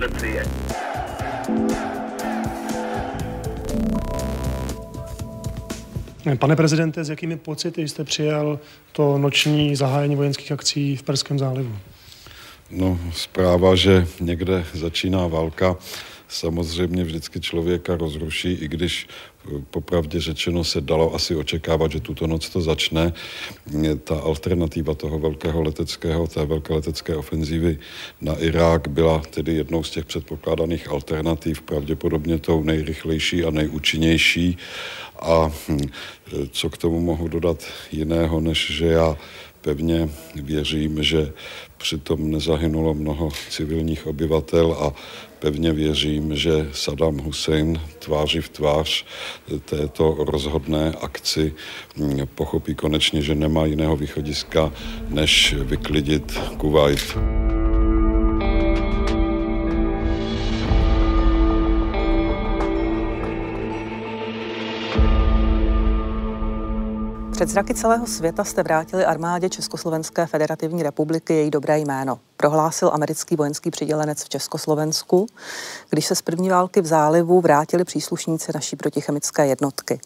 it. Pane prezidente, s jakými pocity jste přijal to noční zahájení vojenských akcí v Perském zálivu? No, zpráva, že někde začíná válka, samozřejmě vždycky člověka rozruší, i když eh, popravdě řečeno se dalo asi očekávat, že tuto noc to začne. Ta alternativa toho velkého leteckého, té velké letecké ofenzívy na Irák byla tedy jednou z těch předpokládaných alternativ, pravděpodobně tou nejrychlejší a nejúčinnější. A hm, co k tomu mohu dodat jiného, než že já pevně věřím, že přitom nezahynulo mnoho civilních obyvatel a pevně věřím, že Saddam Hussein tváří v tvář této rozhodné akci hm, pochopí konečně, že nemá jiného východiska, než vyklidit Kuwait. Před zraky celého světa jste vrátili armádě Československé federativní republiky její dobré jméno. Prohlásil americký vojenský přidělenec v Československu, když se z první války v zálivu vrátili příslušníci naší protichemické jednotky.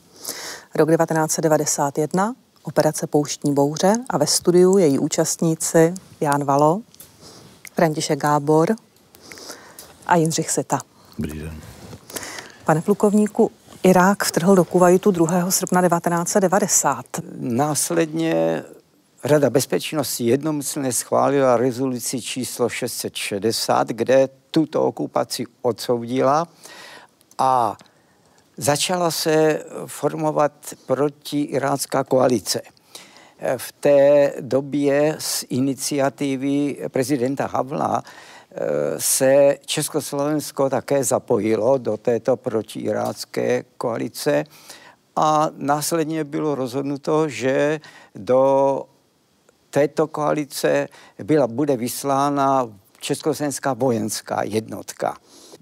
Rok 1991, operace Pouštní bouře a ve studiu její účastníci Jan Valo, František Gábor a Jindřich Sita. Dobrý den. Pane plukovníku, Irák vtrhl do Kuwaitu 2. srpna 1990. Následně Rada bezpečnosti jednomyslně schválila rezoluci číslo 660, kde tuto okupaci odsoudila a začala se formovat protiirácká koalice. V té době z iniciativy prezidenta Havla se Československo také zapojilo do této protiirácké koalice a následně bylo rozhodnuto, že do této koalice byla, bude vyslána československá vojenská jednotka.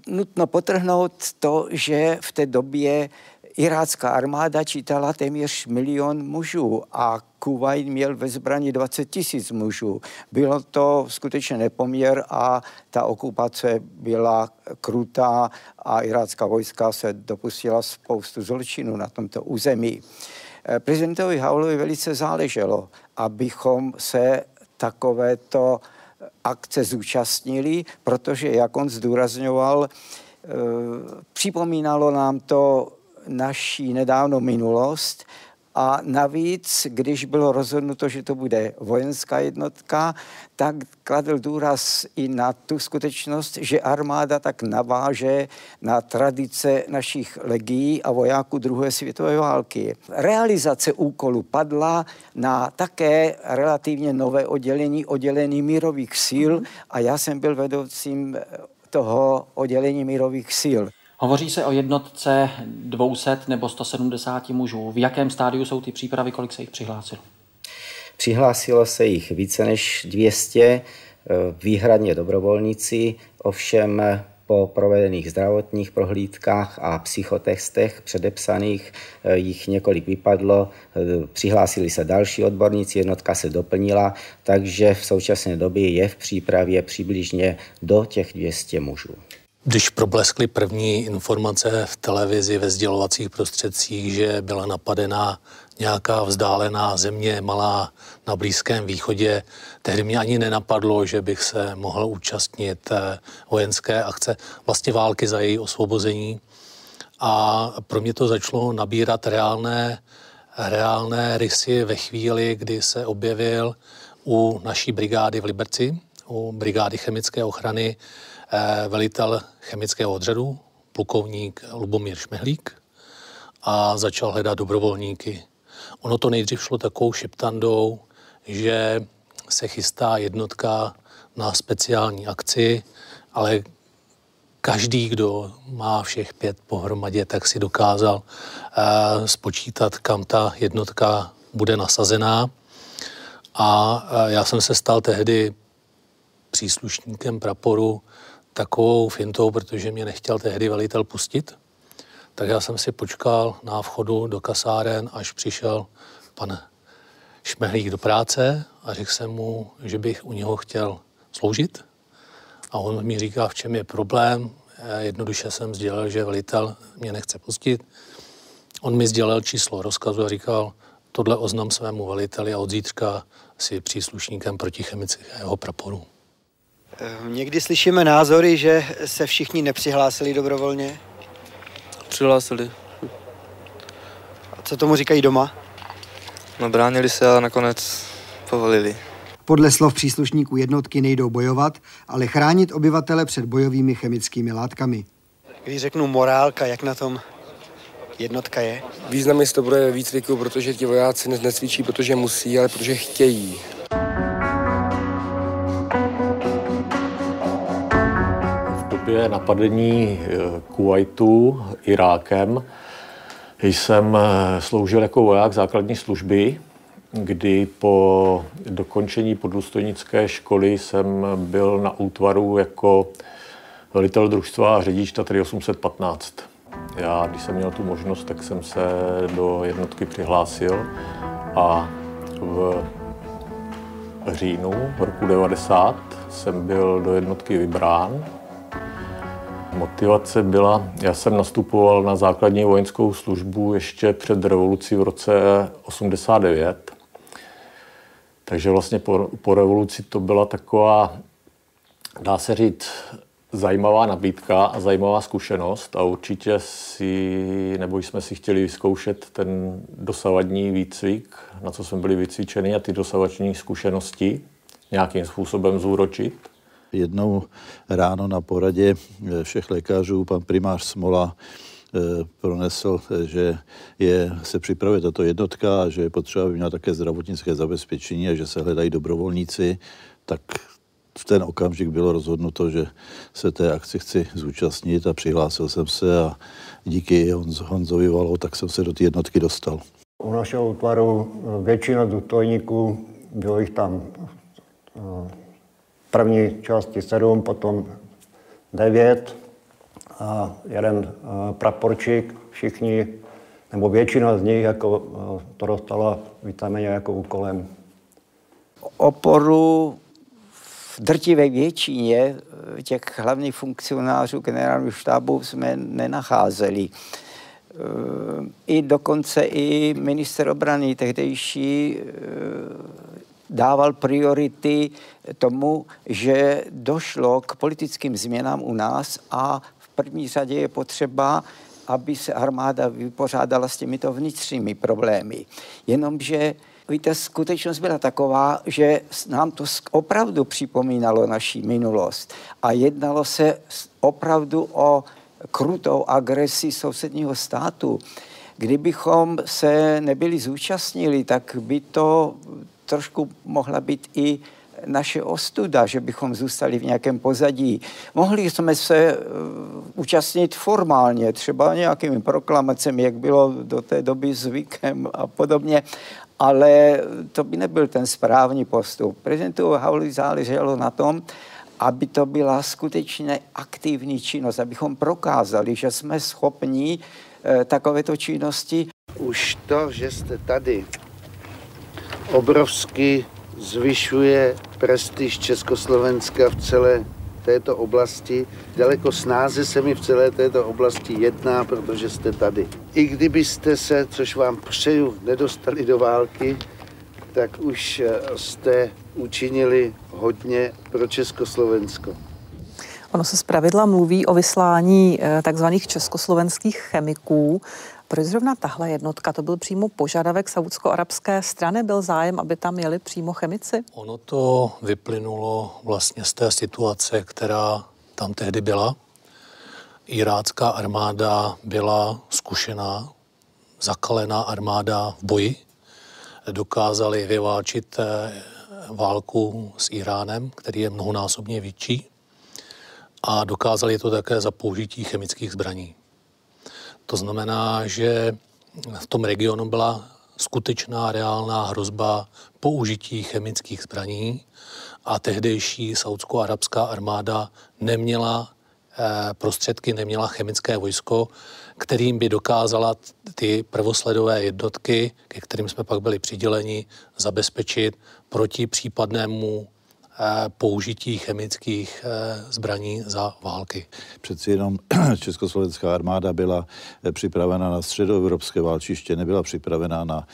Nutno potrhnout to, že v té době irácká armáda čítala téměř milion mužů a Kuwait měl ve zbraní 20 tisíc mužů. Bylo to skutečně nepoměr a ta okupace byla krutá a irácká vojska se dopustila spoustu zločinů na tomto území. Eh, prezidentovi Haulovi velice záleželo, abychom se takovéto akce zúčastnili, protože, jak on zdůrazňoval, eh, připomínalo nám to naší nedávnou minulost a navíc, když bylo rozhodnuto, že to bude vojenská jednotka, tak kladl důraz i na tu skutečnost, že armáda tak naváže na tradice našich legií a vojáků druhé světové války. Realizace úkolu padla na také relativně nové oddělení, oddělení mírových sil a já jsem byl vedoucím toho oddělení mírových sil. Hovoří se o jednotce 200 nebo 170 mužů. V jakém stádiu jsou ty přípravy, kolik se jich přihlásilo? Přihlásilo se jich více než 200, eh, výhradně dobrovolníci, ovšem po provedených zdravotních prohlídkách a psychotestech předepsaných eh, jich několik vypadlo, eh, přihlásili se další odborníci, jednotka se doplnila, takže v současné době je v přípravě přibližně do těch 200 mužů. Když probleskly první informace v televizi, ve sdělovacích prostředcích, že byla napadená nějaká vzdálená země, malá na Blízkém východě, tehdy mě ani nenapadlo, že bych se mohl účastnit eh, vojenské akce, vlastně války za její osvobození. A pro mě to začalo nabírat reálné, reálné rysy ve chvíli, kdy se objevil u naší brigády v Liberci, u brigády chemické ochrany, velitel chemického odřadu, plukovník Lubomír Šmehlík a začal hledat dobrovolníky. Ono to nejdřív šlo takovou šeptandou, že se chystá jednotka na speciální akci, ale každý, kdo má všech pět pohromadě, tak si dokázal uh, spočítat, kam ta jednotka bude nasazená. A uh, já jsem se stal tehdy příslušníkem praporu takovou fintou, protože mě nechtěl tehdy velitel pustit, tak já jsem si počkal na vchodu do kasáren, až přišel pan Šmehlík do práce a řekl jsem mu, že bych u něho chtěl sloužit. A on mi říká, v čem je problém. Jednoduše jsem sdělil, že velitel mě nechce pustit. On mi sdělil číslo rozkazu a říkal, tohle oznam svému veliteli a od zítřka si příslušníkem protichemického praporu. Někdy slyšíme názory, že se všichni nepřihlásili dobrovolně. Přihlásili. A co tomu říkají doma? No bránili se a nakonec povolili. Podle slov příslušníků jednotky nejdou bojovat, ale chránit obyvatele před bojovými chemickými látkami. Když řeknu morálka, jak na tom jednotka je? Význam je to bude výcviku, protože ti vojáci necvičí, protože musí, ale protože chtějí. Době napadení eh, Kuwaitu Irákem jsem eh, sloužil jako voják základní služby, kdy po dokončení podůstojnické školy jsem byl na útvaru jako velitel družstva a řidič Tatry 815. Já, když jsem měl tu možnost, tak jsem se do jednotky přihlásil a v říjnu roku 90 jsem byl do jednotky vybrán. Motivace byla, já jsem nastupoval na základní vojenskou službu ještě před revolucí v roce 89. Takže vlastně po, po revoluci to byla taková, dá se říct, zajímavá nabídka a zajímavá zkušenost a určitě si, nebo jsme si chtěli vyzkoušet ten dosavadní výcvik, na co jsme byli vycvičeni a ty dosavační zkušenosti nějakým způsobem zúročit. Jednou ráno na poradě všech lékařů pan primář Smola eh, pronesl, že je, se připravuje tato jednotka a že je potřeba, aby měla také zdravotnické zabezpečení a že se hledají dobrovolníci, tak v ten okamžik bylo rozhodnuto, že se té akci chci zúčastnit a přihlásil jsem se a díky Honz, Honzovi Valo, tak jsem se do té jednotky dostal. U našeho útvaru většina důstojníků, bylo jich tam první části sedm, potom devět a jeden praporčík, všichni, nebo většina z nich jako to dostala víceméně jako úkolem. Oporu v drtivé většině eh, těch hlavních funkcionářů generálního štábu jsme nenacházeli. Eh, I dokonce i minister obrany tehdejší eh, dával priority tomu, že došlo k politickým změnám u nás a v první řadě je potřeba, aby se armáda vypořádala s těmito vnitřními problémy. Jenomže Víte, skutečnost byla taková, že nám to opravdu připomínalo naší minulost a jednalo se opravdu o krutou agresi sousedního státu. Kdybychom se nebyli zúčastnili, tak by to trošku mohla být i naše ostuda, že bychom zůstali v nějakém pozadí. Mohli jsme se uh, účastnit formálně, třeba nějakými proklamacemi, jak bylo do té doby zvykem a podobně, ale to by nebyl ten správný postup. Prezidentu Havli záleželo na tom, aby to byla skutečně aktivní činnost, abychom prokázali, že jsme schopni e, takovéto činnosti. Už to, že jste tady, obrovsky zvyšuje prestiž Československa v celé této oblasti. Daleko snáze se mi v celé této oblasti jedná, protože jste tady. I kdybyste se, což vám přeju, nedostali do války, tak už eh, jste učinili hodně pro Československo. Ono se zpravidla mluví o vyslání eh, takzvaných československých chemiků. Proč zrovna tahle jednotka? To byl přímo požadavek saudsko-arabské strany? Byl zájem, aby tam jeli přímo chemici? Ono to vyplynulo vlastně z té situace, která tam tehdy byla. Irácká armáda byla zkušená, zakalená armáda v boji. Dokázali vyváčit eh, válku s Iránem, který je mnohonásobně větší. A dokázali to také za použití chemických zbraní. To znamená, že v tom regionu byla skutečná reálná hrozba použití chemických zbraní a tehdejší saudsko-arabská armáda neměla eh, prostředky, neměla chemické vojsko, kterým by dokázala ty prvosledové jednotky, ke kterým jsme pak byli přiděleni, zabezpečit proti případnému použití chemických zbraní za války. Přeci jenom československá armáda byla připravena na středoevropské válčiště, nebyla připravena na,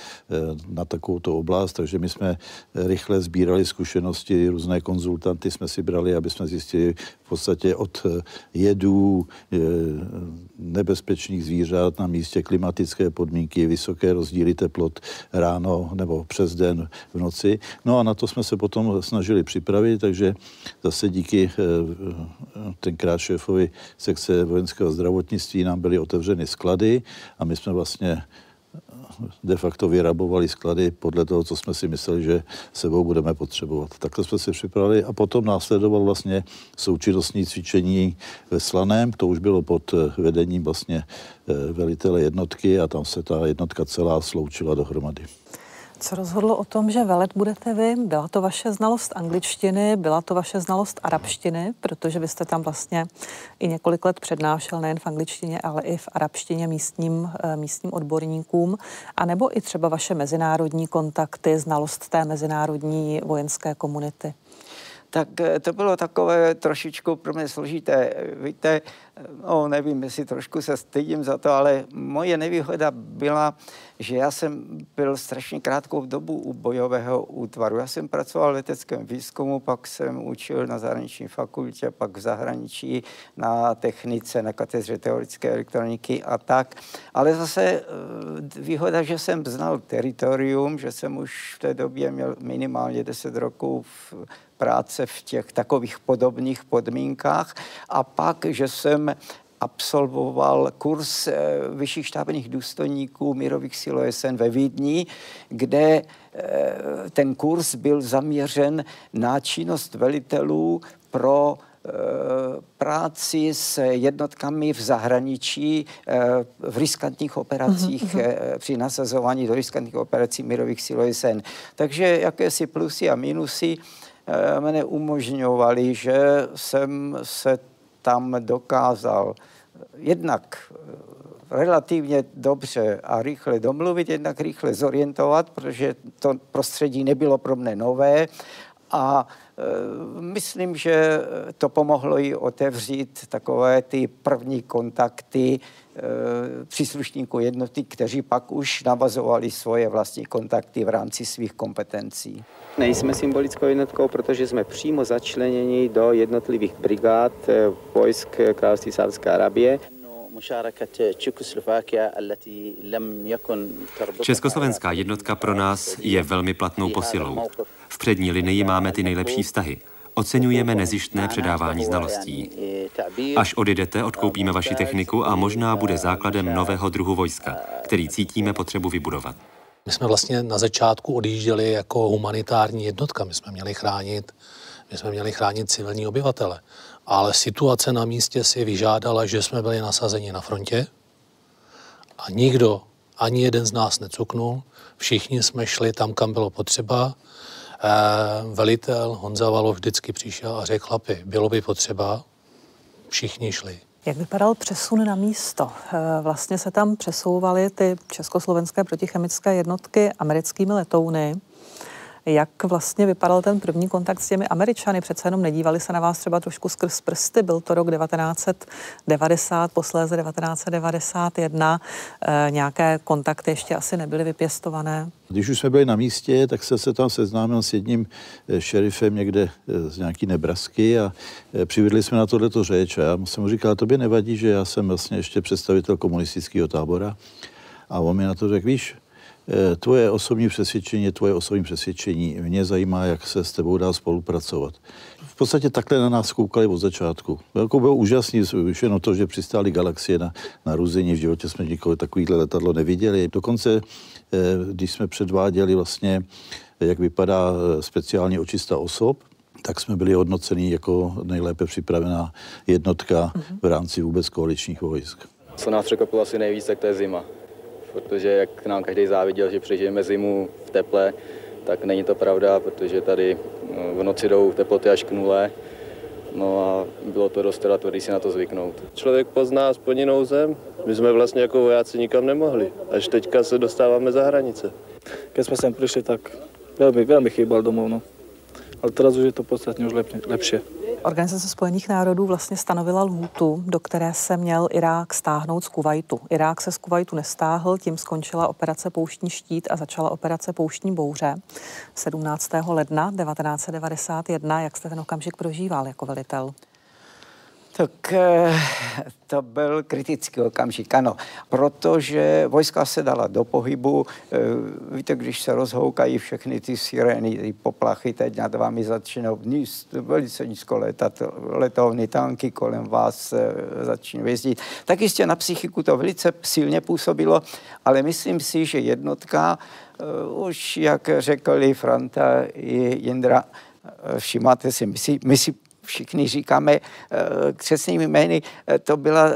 na takovouto oblast, takže my jsme rychle sbírali zkušenosti, různé konzultanty jsme si brali, aby jsme zjistili podstatě od jedů, nebezpečných zvířat na místě klimatické podmínky, vysoké rozdíly teplot ráno nebo přes den v noci. No a na to jsme se potom snažili připravit, takže zase díky eh, tenkrát šéfovi sekce vojenského zdravotnictví nám byly otevřeny sklady a my jsme vlastně de facto vyrabovali sklady podle toho, co jsme si mysleli, že sebou budeme potřebovat. Takhle jsme se připravili a potom následoval vlastně součinnostní cvičení ve Slaném, to už bylo pod vedením vlastně eh, velitele jednotky a tam se ta jednotka celá sloučila dohromady. Co rozhodlo o tom, že velet budete vy? Byla to vaše znalost angličtiny, byla to vaše znalost arabštiny, protože vy jste tam vlastně i několik let přednášel nejen v angličtině, ale i v arabštině místním, eh, místním odborníkům, a nebo i třeba vaše mezinárodní kontakty, znalost té mezinárodní vojenské komunity? Tak eh, to bylo takové trošičku pro mě složité. Víte, no nevím, jestli trošku se stydím za to, ale moje nevýhoda byla, že já jsem byl strašně krátkou dobu u bojového útvaru. Já jsem pracoval v leteckém výzkumu, pak jsem učil na zahraniční fakultě, pak v zahraničí na technice, na katedře teoretické elektroniky a tak. Ale zase eh, výhoda, že jsem znal teritorium, že jsem už v té době měl minimálně 10 roků v práce v těch takových podobných podmínkách a pak, že jsem absolvoval kurz eh, vyšších štábních důstojníků mírových sil OSN ve Vídni, kde eh, ten kurz byl zaměřen na činnost velitelů pro eh, práci s jednotkami v zahraničí v riskantních operacích, mm-hmm. při nasazování do riskantních operací mírových sil OSN. Takže jakési plusy a minusy mne umožňovaly, že jsem se tam dokázal jednak eh, relativně dobře a rychle domluvit, jednak rychle zorientovat, protože to prostředí nebylo pro mne nové a e, myslím, že to pomohlo i otevřít takové ty první kontakty e, příslušníků jednoty, kteří pak už navazovali svoje vlastní kontakty v rámci svých kompetencí. Nejsme symbolickou jednotkou, protože jsme přímo začleněni do jednotlivých brigád eh, vojsk království Sávské Arabie. Československá jednotka pro nás je velmi platnou posilou. V přední linii máme ty nejlepší vztahy. Oceňujeme nezištné předávání znalostí. Až odjedete, odkoupíme vaši techniku a možná bude základem nového druhu vojska, který cítíme potřebu vybudovat. My jsme vlastně na začátku odjížděli jako humanitární jednotka. My jsme měli chránit, my jsme měli chránit civilní obyvatele. Ale situace na místě si vyžádala, že jsme byli nasazeni na frontě a nikdo, ani jeden z nás necuknul. Všichni jsme šli tam, kam bylo potřeba. Eh, velitel Honza Valov vždycky přišel a řekl, chlapi, bylo by potřeba, všichni šli. Jak vypadal přesun na místo? Eh, vlastně se tam přesouvaly ty československé protichemické jednotky americkými letouny. Jak vlastně vypadal ten první kontakt s těmi Američany? Přece jenom nedívali se na vás třeba trošku skrz prsty. Byl to rok 1990, posléze 1991. E, nějaké kontakty ještě asi nebyly vypěstované. Když už jsme byli na místě, tak se, se tam seznámil s jedním eh, šerifem někde eh, z nějaký Nebrasky a přivedli jsme na tohleto řeč a já jsem mu říkal, tobě nevadí, že já jsem vlastně ještě představitel komunistického tábora. A on mi na to řekl, víš, Eh, tvoje osobní přesvědčení tvoje osobní přesvědčení. Mě zajímá, jak se s tebou dá spolupracovat. V podstatě takhle na nás koukali od začátku. Velkou bylo úžasný, už jenom to, že přistály galaxie na, na Ruzini. V životě jsme nikoho takovýhle letadlo neviděli. Dokonce, eh, když jsme předváděli vlastně, jak vypadá eh, speciální očista osob, tak jsme byli hodnoceni jako nejlépe připravená jednotka v rámci vůbec koaličních vojsk. Co nás překvapilo asi nejvíc, tak to je zima protože jak nám každý záviděl, že přežijeme zimu v teple, tak není to pravda, protože tady no, v noci jdou teploty až k nule. No a bylo to dost teda tvrdý si na to zvyknout. Člověk pozná aspoň jinou zem. My jsme vlastně jako vojáci nikam nemohli. Až teďka se dostáváme za hranice. Když jsme sem přišli, tak velmi, velmi chýbal domov. No. ale teraz už je to podstatně už lepší. Organizace spojených národů vlastně stanovila lhůtu, do které se měl Irák stáhnout z Kuwaitu. Irák se z Kuwaitu nestáhl, tím skončila operace Pouštní štít a začala operace Pouštní bouře 17. ledna 1991. Jak jste ten okamžik prožíval jako velitel? Tak eh, to byl kritický okamžik, ano, protože vojska se dala do pohybu. Eh, víte, když se rozhoukají všechny ty sirény, ty poplachy, teď nad vámi začínají níz, velice nízko letat, letovny, tanky kolem vás eh, začínají jezdit. Tak jistě na psychiku to velice silně působilo, ale myslím si, že jednotka, už jak řekli Franta i Jindra, všimáte si, my si, my si všichni říkáme uh, křesnými jmény, uh, to byla, uh,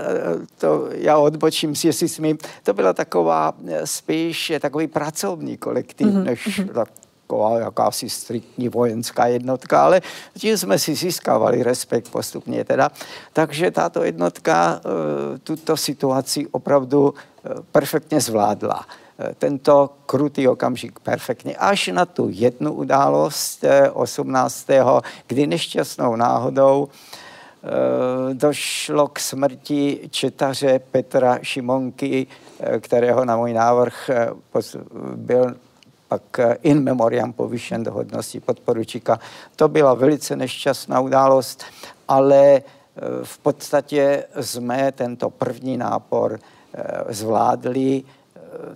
to, já odbočím si, jestli smím, to byla taková spíš takový pracovní kolektiv, mm-hmm. než mhm. taková jakási striktní vojenská jednotka, ale tím jsme si získávali respekt postupně teda. Takže tato jednotka tuto situaci opravdu perfektně zvládla. Eh, tento krutý okamžik perfektně. Až na tu jednu událost 18. Eh, kdy nešťastnou náhodou eh, došlo k smrti četaře Petra Šimonky, kterého na můj návrh byl pak in memoriam povyšen do hodnosti podporučíka. To byla velice nešťastná událost, ale v podstatě jsme tento první nápor zvládli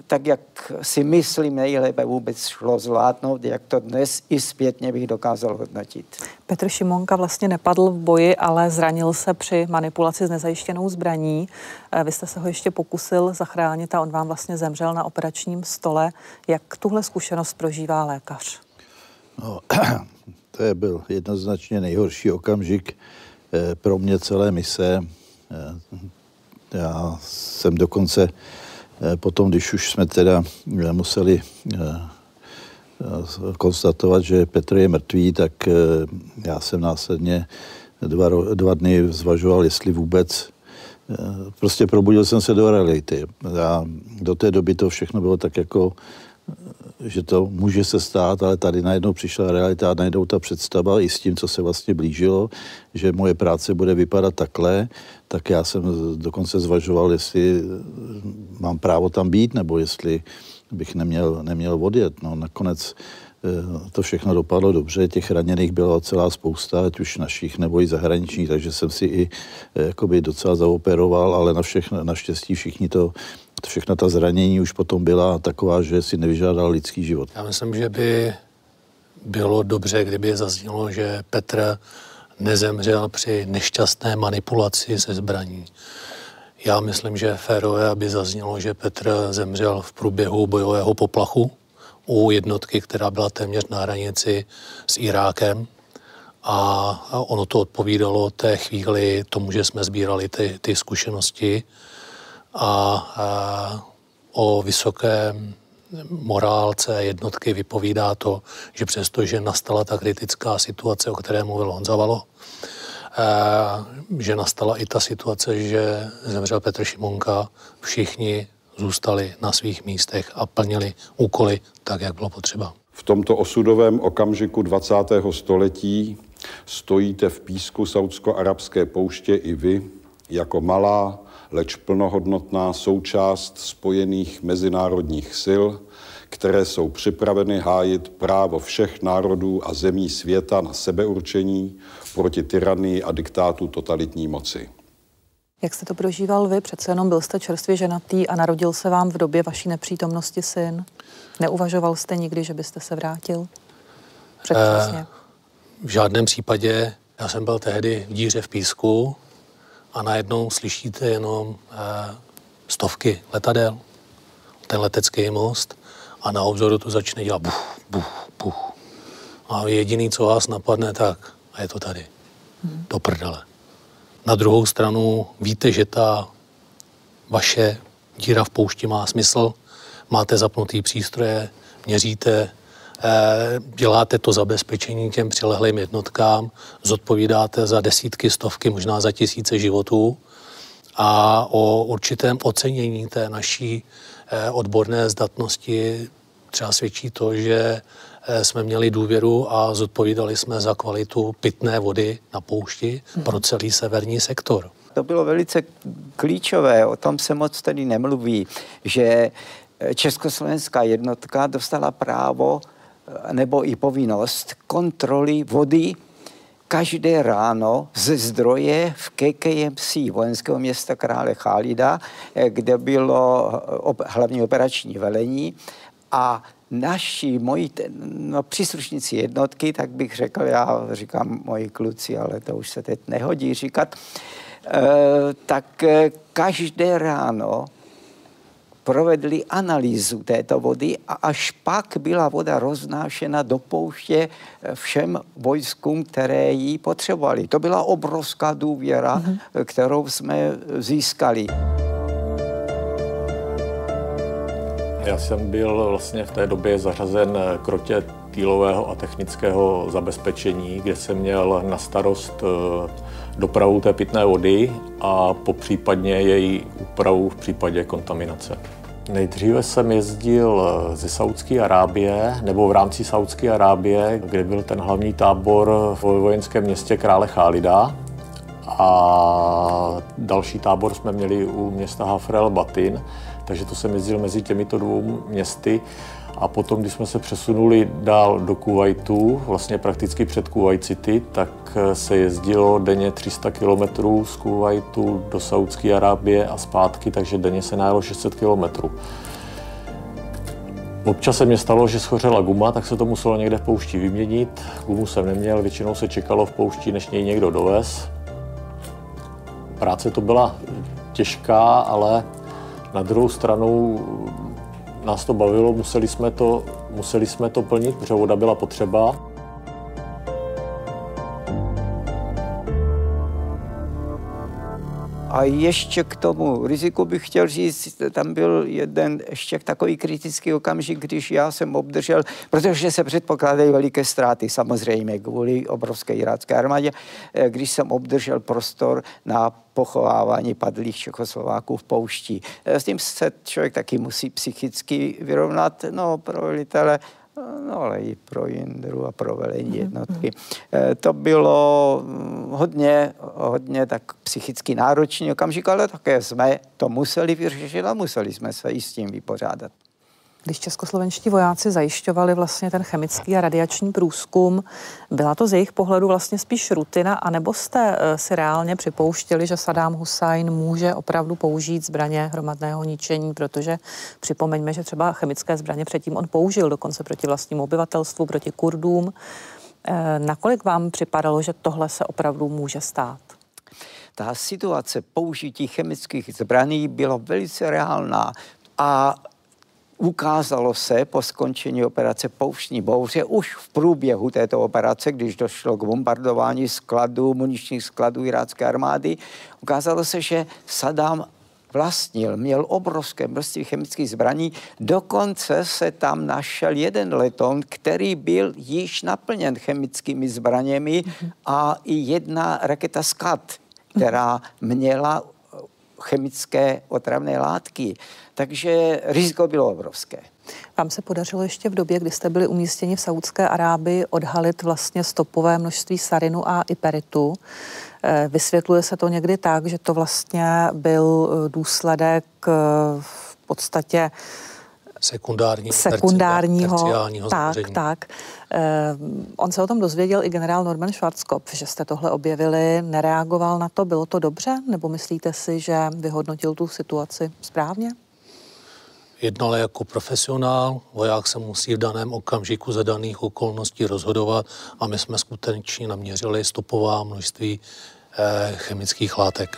tak, jak si myslím nejlépe vůbec šlo zvládnout, jak to dnes i zpětně bych dokázal hodnotit. Petr Šimonka vlastně nepadl v boji, ale zranil se při manipulaci s nezajištěnou zbraní. Eh, vy jste se ho ještě pokusil zachránit a on vám vlastně zemřel na operačním stole. Jak tuhle zkušenost prožívá lékař? No, to je byl jednoznačně nejhorší okamžik eh, pro mě celé mise. Eh, já jsem dokonce potom, když už jsme teda eh, museli eh, konstatovat, že Petr je mrtvý, tak já jsem následně dva, dva dny zvažoval, jestli vůbec prostě probudil jsem se do reality. A do té doby to všechno bylo tak jako že to může se stát, ale tady najednou přišla realita a najednou ta představa i s tím, co se vlastně blížilo, že moje práce bude vypadat takhle, tak já jsem dokonce zvažoval, jestli mám právo tam být, nebo jestli bych neměl, neměl odjet. No, nakonec eh, to všechno dopadlo dobře, těch raněných bylo celá spousta, ať už našich nebo i zahraničních, takže jsem si i eh, jakoby docela zaoperoval, ale na všechno, naštěstí všichni to všechna ta zranění už potom byla taková, že si nevyžádal lidský život. Já myslím, že by bylo dobře, kdyby zaznělo, že Petr nezemřel při nešťastné manipulaci se zbraní. Já myslím, že férové, aby zaznělo, že Petr zemřel v průběhu bojového poplachu u jednotky, která byla téměř na hranici s Irákem. A ono to odpovídalo té chvíli tomu, že jsme sbírali ty, ty zkušenosti a, a o vysoké morálce jednotky vypovídá to, že přestože nastala ta kritická situace, o které mluvil Honza Valo, že nastala i ta situace, že zemřel Petr Šimonka, všichni zůstali na svých místech a plnili úkoly tak, jak bylo potřeba. V tomto osudovém okamžiku 20. století stojíte v písku saudsko-arabské pouště i vy, jako malá, leč plnohodnotná součást spojených mezinárodních sil, které jsou připraveny hájit právo všech národů a zemí světa na sebeurčení proti tyranii a diktátu totalitní moci. Jak jste to prožíval vy? Přece jenom byl jste čerstvě ženatý a narodil se vám v době vaší nepřítomnosti syn. Neuvažoval jste nikdy, že byste se vrátil? Předčasně. Eh, v žádném případě. Já jsem byl tehdy v díře v písku a najednou slyšíte jenom eh, stovky letadel, ten letecký most a na obzoru to začne dělat buch, buch, buch. A jediný, co vás napadne, tak a je to tady. Hmm. Do prdele. Na druhou stranu víte, že ta vaše díra v poušti má smysl, máte zapnutý přístroje, měříte, děláte to zabezpečení těm přilehlým jednotkám, zodpovídáte za desítky, stovky, možná za tisíce životů a o určitém ocenění té naší eh, odborné zdatnosti třeba svědčí to, že eh, jsme měli důvěru a zodpovídali jsme za kvalitu pitné vody na poušti hmm. pro celý severní sektor. To bylo velice klíčové, o tom se moc tady nemluví, že československá jednotka dostala právo nebo i povinnost kontroly vody každé ráno ze zdroje v KKMC vojenského města krále Chálida, kde bylo hlavní operační velení. A naši, moji no, příslušníci jednotky, tak bych řekl, já říkám moji kluci, ale to už se teď nehodí říkat, e, tak eh, každé ráno provedli analýzu této vody a až pak byla voda roznášena do pouště všem vojskům, které ji potřebovali. To byla obrovská důvěra, mm-hmm. kterou jsme získali. Já jsem byl vlastně v té době zařazen k rotě týlového a technického zabezpečení, kde jsem měl na starost eh, dopravu té pitné vody a po případně její úpravu v případě kontaminace. Nejdříve jsem jezdil eh, ze Saudské Arábie, nebo v rámci Saudské Arábie, kde byl ten hlavní tábor v vojenském městě Krále Chálida. A další tábor jsme měli u města Hafrel Batin, takže to jsem jezdil mezi těmito dvou městy. A potom, když jsme se přesunuli dál do Kuwaitu, vlastně prakticky před Kuwait City, tak eh, se jezdilo denně 300 km z Kuwaitu do Saudské Arábie a zpátky, takže denně se najelo 600 km. Občas se mě stalo, že schořela guma, tak se to muselo někde v poušti vyměnit. Gumu jsem neměl, většinou se čekalo v poušti, než něj někdo dovez. Práce to byla těžká, ale na druhou stranu nás to bavilo, museli jsme to, museli jsme to plnit, protože voda byla potřeba. A ještě k tomu riziku bych chtěl říct, tam byl jeden ještě takový kritický okamžik, když já jsem obdržel, protože se předpokládají veliké ztráty samozřejmě kvůli obrovské irácké armádě, eh, když jsem obdržel prostor na pochovávání padlých Čechoslováků v poušti. Eh, s tím se člověk taky musí psychicky vyrovnat. No, pro velitele no ale i pro Jindru a pro velení mhm, jednotky. Mm-hmm. To bylo mm, hodně, hodně tak psychicky náročný okamžik, ale také jsme to museli vyřešit a museli jsme se i s tím vypořádat. Když českoslovenští vojáci zajišťovali vlastně ten chemický a radiační průzkum, byla to z jejich pohledu vlastně spíš rutina, anebo jste eh, si reálně připouštěli, že Saddam Hussein může opravdu použít zbraně hromadného ničení, protože připomeňme, že třeba chemické zbraně předtím on použil dokonce proti vlastnímu obyvatelstvu, proti Kurdům. Eh, nakolik vám připadalo, že tohle se opravdu může stát? Ta situace použití chemických zbraní byla velice reálná a Ukázalo se po skončení operace Pouštní bouře už v průběhu této operace, když došlo k bombardování skladů, muničních skladů irácké armády, ukázalo se, že Saddam vlastnil, měl obrovské množství chemických zbraní, dokonce se tam našel jeden leton, který byl již naplněn chemickými zbraněmi a i jedna raketa Skat, která měla chemické otravné látky. Takže riziko bylo obrovské. Vám se podařilo ještě v době, kdy jste byli umístěni v Saudské Arábii, odhalit vlastně stopové množství sarinu a iperitu. Eh, vysvětluje se to někdy tak, že to vlastně byl eh, důsledek eh, v podstatě sekundárního, sekundárního tak, tak. Eh, on se o tom dozvěděl i generál Norman Schwarzkopf, že jste tohle objevili, nereagoval na to, bylo to dobře, nebo myslíte si, že vyhodnotil tu situaci správně? Jednal jako profesionál, voják se musí v daném okamžiku za daných okolností rozhodovat a my jsme skutečně naměřili stopová množství eh, chemických látek.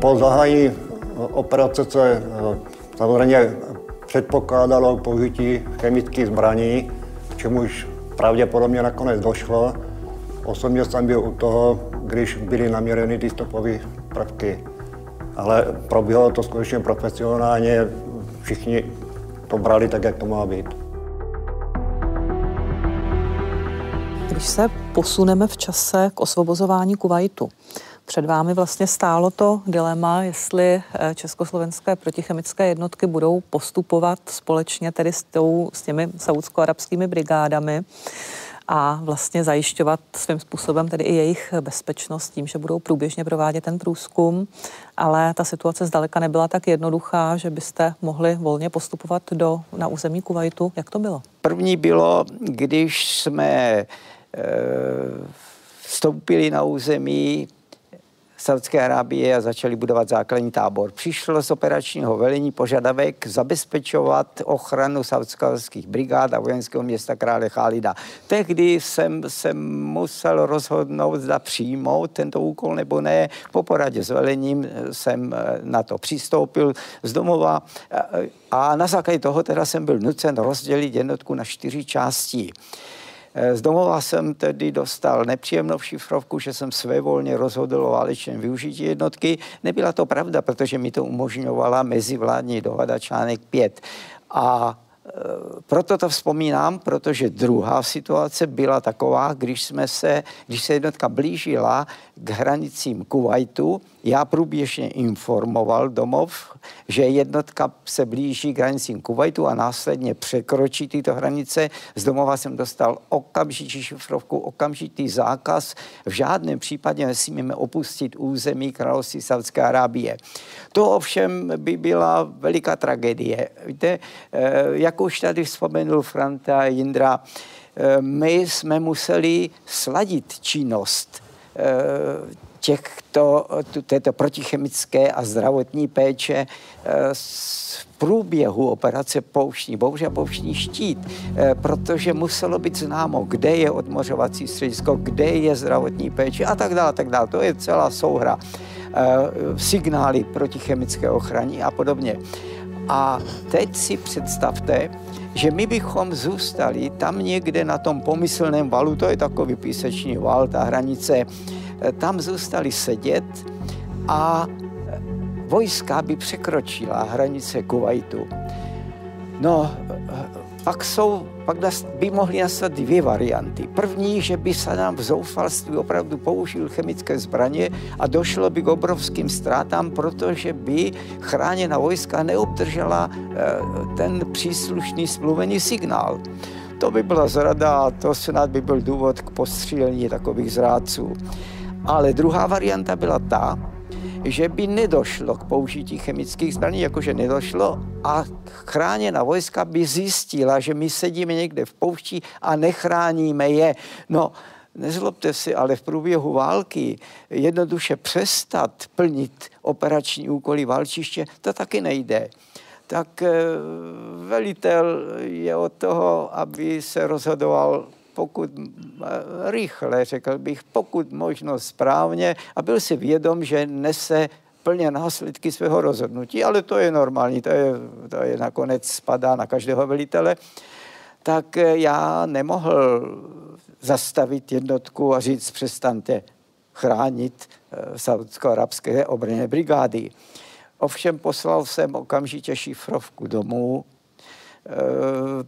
Po zahájení operace se eh, samozřejmě předpokládalo použití chemických zbraní, k čemuž pravděpodobně nakonec došlo. Osobně jsem byl u toho, když byly naměřeny ty stopové prvky. Ale proběhlo to skutečně profesionálně, všichni to brali tak, jak to má být. Když se posuneme v čase k osvobozování Kuwaitu, Před vámi vlastně stálo to dilema, jestli eh, československé protichemické jednotky budou postupovat společně tedy s, tou, s těmi saudsko-arabskými brigádami a vlastně zajišťovat svým způsobem tedy i jejich bezpečnost tím, že budou průběžně provádět ten průzkum, ale ta situace zdaleka nebyla tak jednoduchá, že byste mohli volně postupovat do, na území Kuwaitu. Jak to bylo? První bylo, když jsme e, vstoupili na území Saudské Arábie a začali budovat základní tábor. Přišlo z operačního velení požadavek zabezpečovat ochranu saudských brigád a vojenského města krále Chálida. Tehdy jsem, jsem musel rozhodnout, zda přijmout tento úkol nebo ne. Po poradě s velením jsem eh, na to přistoupil z domova a na základě toho teda jsem byl nucen rozdělit jednotku na čtyři části. Eh, z domova jsem tedy dostal nepříjemnou šifrovku, že jsem svévolně rozhodl o válečném využití jednotky. Nebyla to pravda, protože mi to umožňovala mezivládní dohoda článek 5. A proto to vzpomínám, protože druhá situace byla taková, když jsme se, když se jednotka blížila k hranicím Kuwaitu, já průběžně informoval domov, že jednotka se blíží k hranicím Kuwaitu a následně překročí tyto hranice. Z domova jsem dostal okamžitý šifrovku, okamžitý zákaz. V žádném případě nesmíme opustit území království Saudské Arábie. To ovšem by byla veliká tragédie. Víte, eh, jak už tady vzpomenul Franta Jindra, eh, my jsme museli sladit činnost eh, těchto, této protichemické a zdravotní péče eh, průběhu operace Pouštní, bohužel Pouštní štít, protože muselo být známo, kde je odmořovací středisko, kde je zdravotní péče a tak dále, tak dále. To je celá souhra. Signály protichemické ochrany a podobně. A teď si představte, že my bychom zůstali tam někde na tom pomyslném valu, to je takový písečný val, ta hranice, Eh, tam zůstali sedět a eh, vojska by překročila hranice Kuwaitu. No, eh, pak jsou, pak by mohly nastat dvě varianty. První, že by se nám v zoufalství opravdu použil chemické zbraně a došlo by k obrovským ztrátám, protože by chráněna vojska neobdržela ten příslušný smluvený signál. To by byla zrada a to snad by byl důvod k postřílení takových zrádců. Ale druhá varianta byla ta, že by nedošlo k použití chemických zbraní, jakože nedošlo a chráněna vojska by zjistila, že my sedíme někde v poušti a nechráníme je. No, nezlobte si, ale v průběhu války jednoduše přestat plnit operační úkoly válčiště, to taky nejde. Tak eh, velitel je od toho, aby se rozhodoval pokud rychle, řekl bych, pokud možno správně a byl si vědom, že nese plně následky svého rozhodnutí, ale to je normální, to je, to je nakonec spadá na každého velitele, tak eh, já nemohl zastavit jednotku a říct, přestaňte chránit eh, saudsko-arabské obrněné brigády. Ovšem poslal jsem okamžitě šifrovku domů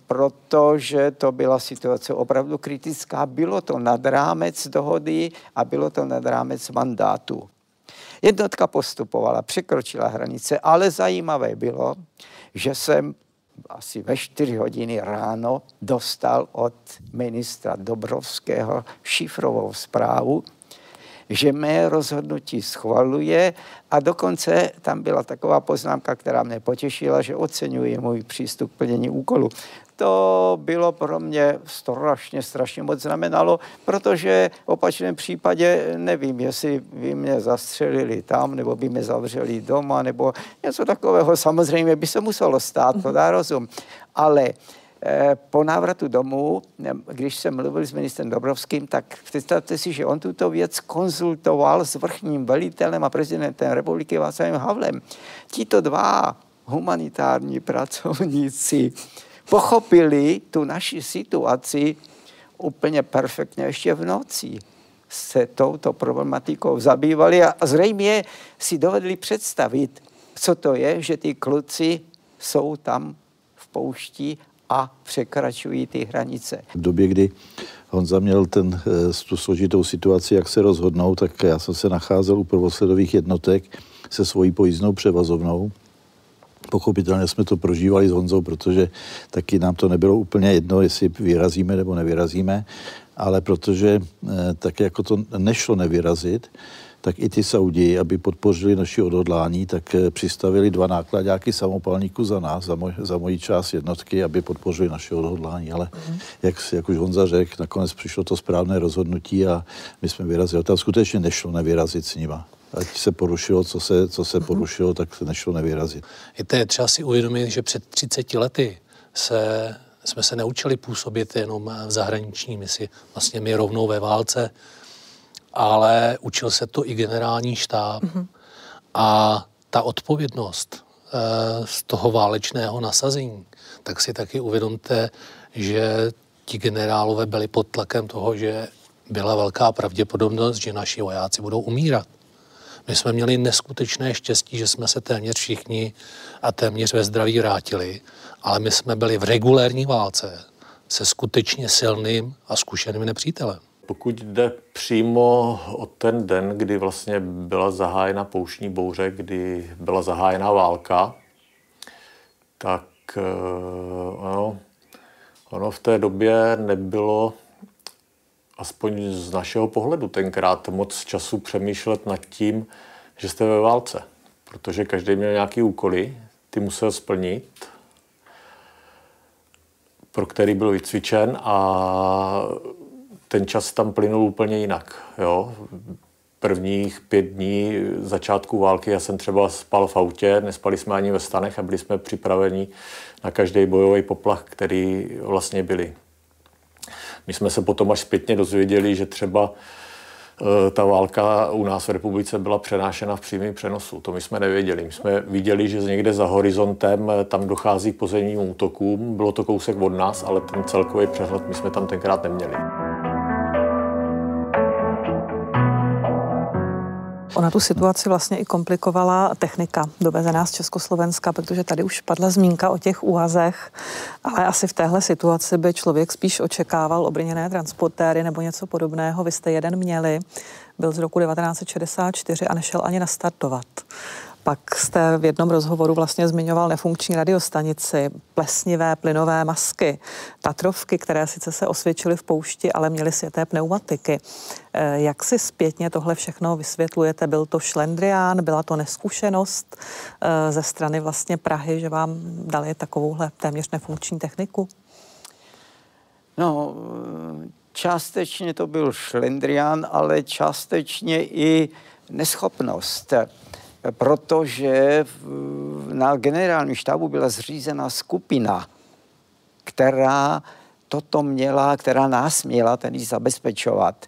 protože to byla situace opravdu kritická. Bylo to nad rámec dohody a bylo to nad rámec mandátu. Jednotka postupovala, překročila hranice, ale zajímavé bylo, že jsem asi ve 4 hodiny ráno dostal od ministra Dobrovského šifrovou zprávu, že mé rozhodnutí schvaluje a dokonce tam byla taková poznámka, která mě potěšila, že oceňuje můj přístup k plnění úkolu. To bylo pro mě strašně, strašně moc znamenalo, protože v opačném případě nevím, jestli by mě zastřelili tam, nebo by mě zavřeli doma, nebo něco takového. Samozřejmě by se muselo stát, to dá rozum. Ale po návratu domů, když jsem mluvil s ministrem Dobrovským, tak představte si, že on tuto věc konzultoval s vrchním velitelem a prezidentem republiky Václavem Havlem. Tito dva humanitární pracovníci pochopili tu naši situaci úplně perfektně ještě v noci se touto problematikou zabývali a zřejmě si dovedli představit, co to je, že ty kluci jsou tam v poušti a překračují ty hranice. V době, kdy Honza měl ten, tu složitou situaci, jak se rozhodnou, tak já jsem se nacházel u prvosledových jednotek se svojí pojízdnou převazovnou. Pochopitelně jsme to prožívali s Honzou, protože taky nám to nebylo úplně jedno, jestli vyrazíme nebo nevyrazíme, ale protože tak jako to nešlo nevyrazit, tak i ty Saudi, aby podpořili naši odhodlání, tak eh, přistavili dva nákladňáky samopalníků za nás, za, moj, za moji část jednotky, aby podpořili naše odhodlání. Ale mm. jak, jak už Honza řekl, nakonec přišlo to správné rozhodnutí a my jsme vyrazili. Tam skutečně nešlo nevyrazit s nima. Ať se porušilo, co se, co se mm. porušilo, tak se nešlo nevyrazit. Je to třeba si uvědomit, že před 30 lety se, jsme se neučili působit jenom v zahraniční misi. Vlastně my rovnou ve válce ale učil se to i generální štáb. Mm-hmm. A ta odpovědnost e, z toho válečného nasazení, tak si taky uvědomte, že ti generálové byli pod tlakem toho, že byla velká pravděpodobnost, že naši vojáci budou umírat. My jsme měli neskutečné štěstí, že jsme se téměř všichni a téměř ve zdraví vrátili, ale my jsme byli v regulérní válce se skutečně silným a zkušeným nepřítelem. Pokud jde přímo o ten den, kdy vlastně byla zahájena pouštní bouře, kdy byla zahájena válka, tak eh, ano, ono v té době nebylo, aspoň z našeho pohledu tenkrát, moc času přemýšlet nad tím, že jste ve válce. Protože každý měl nějaký úkoly, ty musel splnit, pro který byl vycvičen a ten čas tam plynul úplně jinak. Jo? Prvních pět dní začátku války já jsem třeba spal v autě, nespali jsme ani ve stanech a byli jsme připraveni na každý bojový poplach, který vlastně byli. My jsme se potom až zpětně dozvěděli, že třeba e, ta válka u nás v republice byla přenášena v přímém přenosu. To my jsme nevěděli. My jsme viděli, že někde za horizontem e, tam dochází k pozemním útokům. Bylo to kousek od nás, ale ten celkový přehled my jsme tam tenkrát neměli. Ona tu situaci vlastně i komplikovala technika dovezená z Československa, protože tady už padla zmínka o těch úvazech, ale asi v téhle situaci by člověk spíš očekával obrněné transportéry nebo něco podobného. Vy jste jeden měli, byl z roku 1964 a nešel ani nastartovat. Pak jste v jednom rozhovoru vlastně zmiňoval nefunkční radiostanici, plesnivé plynové masky, Tatrovky, které sice se osvědčily v poušti, ale měly světé pneumatiky. Eh, jak si zpětně tohle všechno vysvětlujete? Byl to šlendrián, byla to neskušenost eh, ze strany vlastně Prahy, že vám dali takovouhle téměř nefunkční techniku? No, částečně to byl šlendrián, ale částečně i neschopnost protože na generálním štábu byla zřízena skupina, která toto měla, která nás měla tedy zabezpečovat.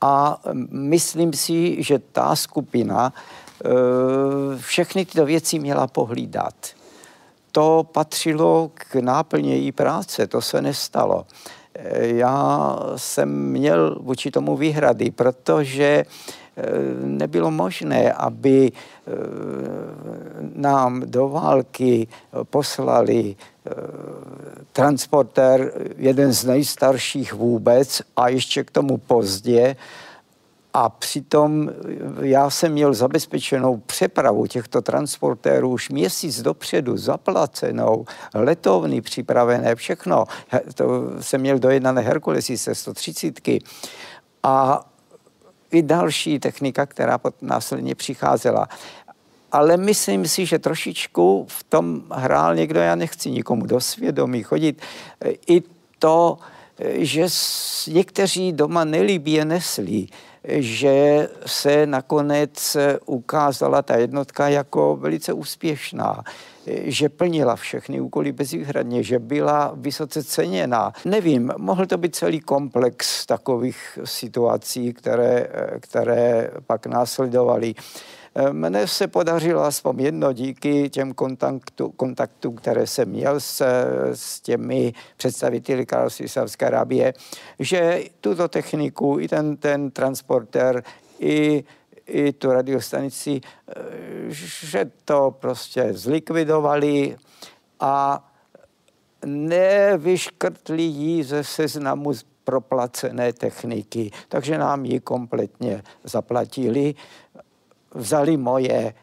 A myslím si, že ta skupina e, všechny tyto věci měla pohlídat. To patřilo k náplně její práce, to se nestalo. E, já jsem měl vůči tomu výhrady, protože nebylo možné, aby eh, nám do války poslali eh, transportér, jeden z nejstarších vůbec a ještě k tomu pozdě, a přitom já jsem měl zabezpečenou přepravu těchto transportérů už měsíc dopředu, zaplacenou, letovny připravené, všechno. To jsem měl dojednané Herkulesy se 130. A i další technika, která následně přicházela. Ale myslím si, že trošičku v tom hrál někdo, já nechci nikomu do svědomí chodit, i to, že někteří doma nelíbí je neslí, že se nakonec ukázala ta jednotka jako velice úspěšná že plnila všechny úkoly bezvýhradně, že byla vysoce ceněná. Nevím, mohl to být celý komplex takových situací, které, které pak následovaly. Mne se podařilo aspoň jedno díky těm kontaktu, kontaktům, které jsem měl s, s těmi představiteli Království Savské Arábie, že tuto techniku, i ten, ten transporter, i i tu radiostanici, eh, že to prostě zlikvidovali a nevyškrtli ji ze seznamu proplacené techniky, takže nám ji kompletně zaplatili. Vzali moje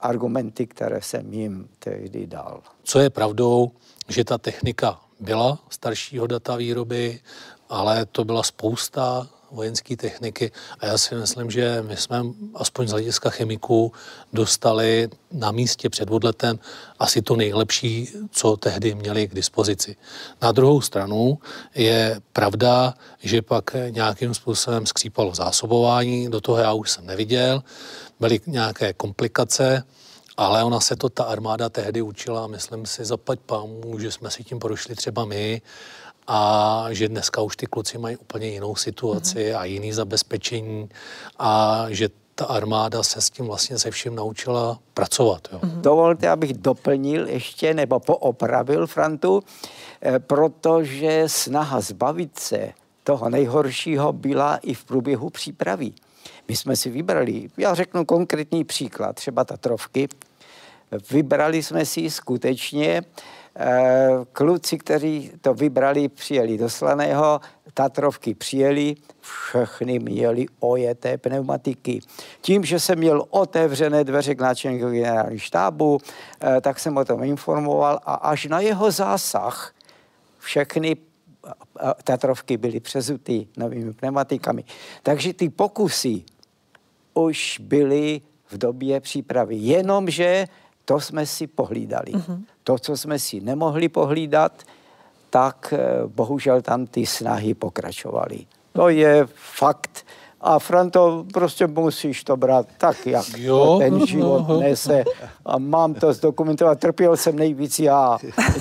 argumenty, které jsem jim tehdy dal. Co je pravdou, že ta technika byla staršího data výroby, ale to byla spousta vojenské techniky a já si myslím, že my jsme aspoň z hlediska chemiků dostali na místě před odletem asi to nejlepší, co tehdy měli k dispozici. Na druhou stranu je pravda, že pak nějakým způsobem skřípalo zásobování, do toho já už jsem neviděl, byly nějaké komplikace, ale ona se to ta armáda tehdy učila, myslím si, zaplať pámu, že jsme si tím prošli třeba my a že dneska už ty kluci mají úplně jinou situaci mm-hmm. a jiný zabezpečení a že ta armáda se s tím vlastně se vším naučila pracovat. Jo. Mm-hmm. Dovolte, abych doplnil ještě nebo poopravil Frantu, eh, protože snaha zbavit se toho nejhoršího byla i v průběhu přípravy. My jsme si vybrali, já řeknu konkrétní příklad, třeba Tatrovky. Vybrali jsme si skutečně eh, kluci, kteří to vybrali, přijeli do Slaného, Tatrovky přijeli, všechny měli ojeté pneumatiky. Tím, že jsem měl otevřené dveře k náčelníku generální štábu, eh, tak jsem o tom informoval a až na jeho zásah všechny Tatrovky byly přezuty novými pneumatikami. Takže ty pokusy už byly v době přípravy. Jenomže to jsme si pohlídali. Mm-hmm. To, co jsme si nemohli pohlídat, tak eh, bohužel tam ty snahy pokračovaly. To je fakt. A Franto, prostě musíš to brát tak, jak jo, ten život no, nese. A mám to zdokumentovat. Trpěl jsem nejvíc já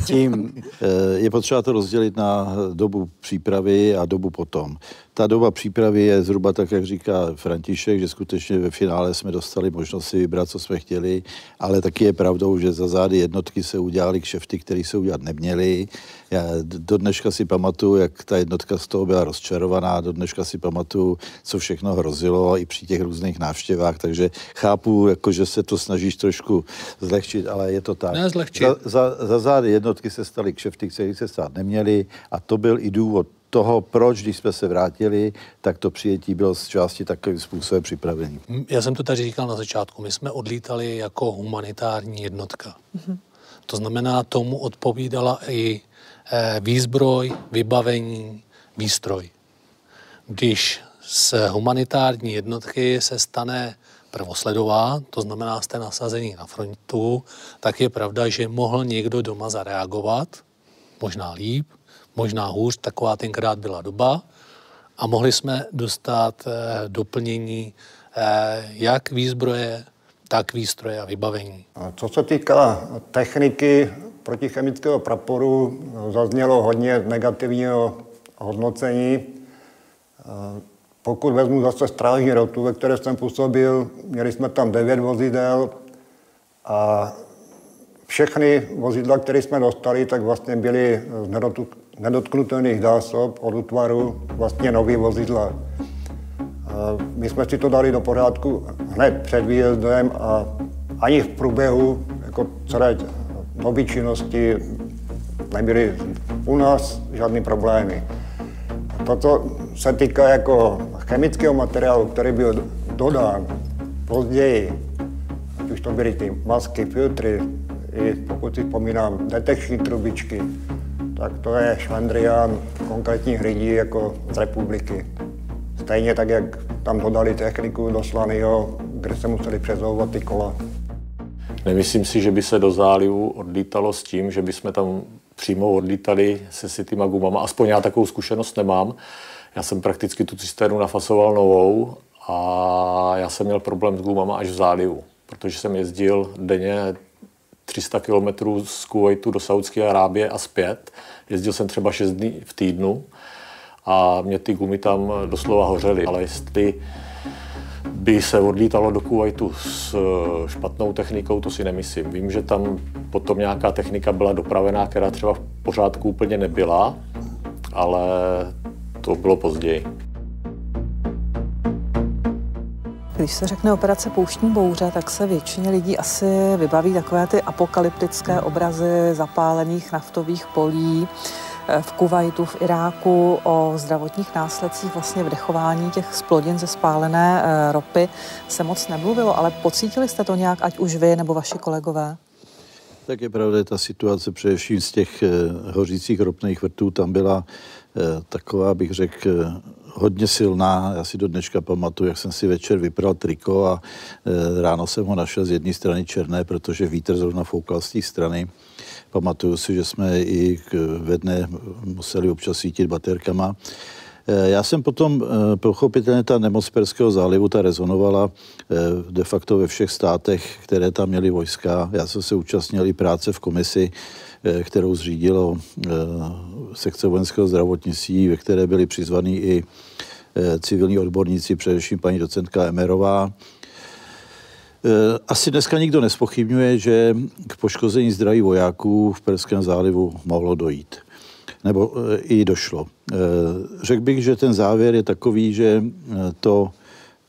tím. Eh, je potřeba to rozdělit na dobu přípravy a dobu potom. Ta doba přípravy je zhruba tak, jak říká František, že skutečně ve finále jsme dostali možnost si vybrat, co jsme chtěli, ale taky je pravdou, že za zády jednotky se udělali kšefty, které se udělat neměly. Já do dneška si pamatuju, jak ta jednotka z toho byla rozčarovaná, do dneška si pamatuju, co všechno hrozilo i při těch různých návštěvách, takže chápu, jako, že se to snažíš trošku zlehčit, ale je to tak. Ne, zlehčit. Za, za, za zády jednotky se staly kšefty, které se stát neměly a to byl i důvod toho, proč, když jsme se vrátili, tak to přijetí bylo z části takovým způsobem připravený. Já jsem to tady říkal na začátku. My jsme odlítali jako humanitární jednotka. Mm-hmm. To znamená, tomu odpovídala i eh, výzbroj, vybavení, výstroj. Když z humanitární jednotky se stane prvosledová, to znamená jste nasazení na frontu, tak je pravda, že mohl někdo doma zareagovat, možná líp, možná hůř, taková tenkrát byla doba a mohli jsme dostat eh, doplnění eh, jak výzbroje, tak výstroje a vybavení. Co se týká techniky protichemického praporu, zaznělo hodně negativního hodnocení. Pokud vezmu zase strážní rotu, ve které jsem působil, měli jsme tam devět vozidel a všechny vozidla, které jsme dostali, tak vlastně byly z nedotknutelných zásob od útvaru vlastně nový vozidla. My jsme si to dali do pořádku hned před výjezdem a ani v průběhu jako celé nové činnosti nebyly u nás žádné problémy. To, co se týká jako chemického materiálu, který byl dodán později, ať už to byly ty masky, filtry, i pokud si vzpomínám, detekční trubičky, tak to je švendrián konkrétních lidí jako z republiky. Stejně tak, jak tam dodali techniku do Slanyho, kde se museli přezouvat ty kola. Nemyslím si, že by se do zálivu odlítalo s tím, že by jsme tam přímo odlítali se sitýma gumama. Aspoň já takovou zkušenost nemám. Já jsem prakticky tu cisternu nafasoval novou a já jsem měl problém s gumama až v zálivu, protože jsem jezdil denně 300 km z Kuwaitu do Saudské Arábie a zpět. Jezdil jsem třeba 6 dní v týdnu a mě ty gumy tam doslova hořely. Ale jestli by se odlítalo do Kuwaitu s špatnou technikou, to si nemyslím. Vím, že tam potom nějaká technika byla dopravená, která třeba v pořádku úplně nebyla, ale to bylo později. Když se řekne operace Pouštní bouře, tak se většině lidí asi vybaví takové ty apokalyptické obrazy zapálených naftových polí, eh, v Kuwaitu, v Iráku, o zdravotních následcích vlastně vdechování těch splodin ze spálené eh, ropy se moc nemluvilo, ale pocítili jste to nějak, ať už vy nebo vaši kolegové? Tak je pravda, ta situace především z těch hořících ropných vrtů tam byla taková, bych řekl, hodně silná. Já si do dneška pamatuju, jak jsem si večer vypral triko a ráno jsem ho našel z jedné strany černé, protože vítr zrovna foukal z té strany. Pamatuju si, že jsme i ve dne museli občas svítit baterkama. E, já jsem potom, e, pochopitelně ta nemoc Perského zálivu, ta rezonovala de facto ve všech státech, které tam měly vojska. Já jsem se účastnil i práce v komisi, kterou zřídilo sekce vojenského zdravotnictví, ve které byli přizvaní i civilní odborníci, především paní docentka Emerová. Eh, asi dneska nikdo nespochybňuje, že k poškození zdraví vojáků v Perském zálivu mohlo dojít. Nebo eh, i došlo. Řekl bych, že ten závěr je takový, že to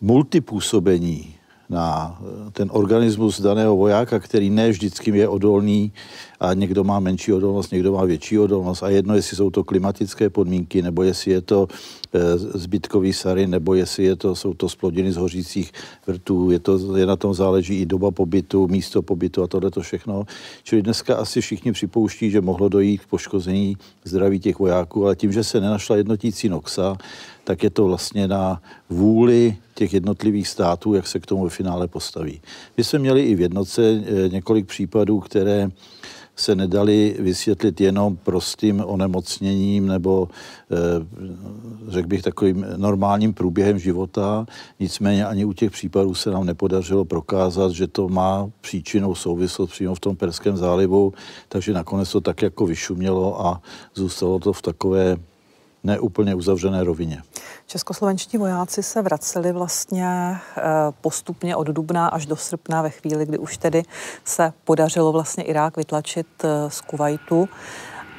multipůsobení na ten organismus daného vojáka, který ne vždycky je odolný a někdo má menší odolnost, někdo má větší odolnost a jedno, jestli jsou to klimatické podmínky, nebo jestli je to e, zbytkový sary, nebo jestli je to, jsou to splodiny z hořících vrtů, je, to, je na tom záleží i doba pobytu, místo pobytu a tohle to všechno. Čili dneska asi všichni připouští, že mohlo dojít k poškození zdraví těch vojáků, ale tím, že se nenašla jednotící noxa, tak je to vlastně na vůli těch jednotlivých států, jak se k tomu ve finále postaví. My jsme měli i v jednotce e, několik případů, které se nedali vysvětlit jenom prostým onemocněním nebo, eh, řekl bych, takovým normálním průběhem života. Nicméně ani u těch případů se nám nepodařilo prokázat, že to má příčinou souvislost přímo v tom Perském zálivu, takže nakonec to tak jako vyšumělo a zůstalo to v takové neúplně uzavřené rovině. Českoslovenští vojáci se vraceli vlastně eh, postupně od dubna až do srpna ve chvíli, kdy už tedy se podařilo vlastně Irák vytlačit eh, z Kuwaitu.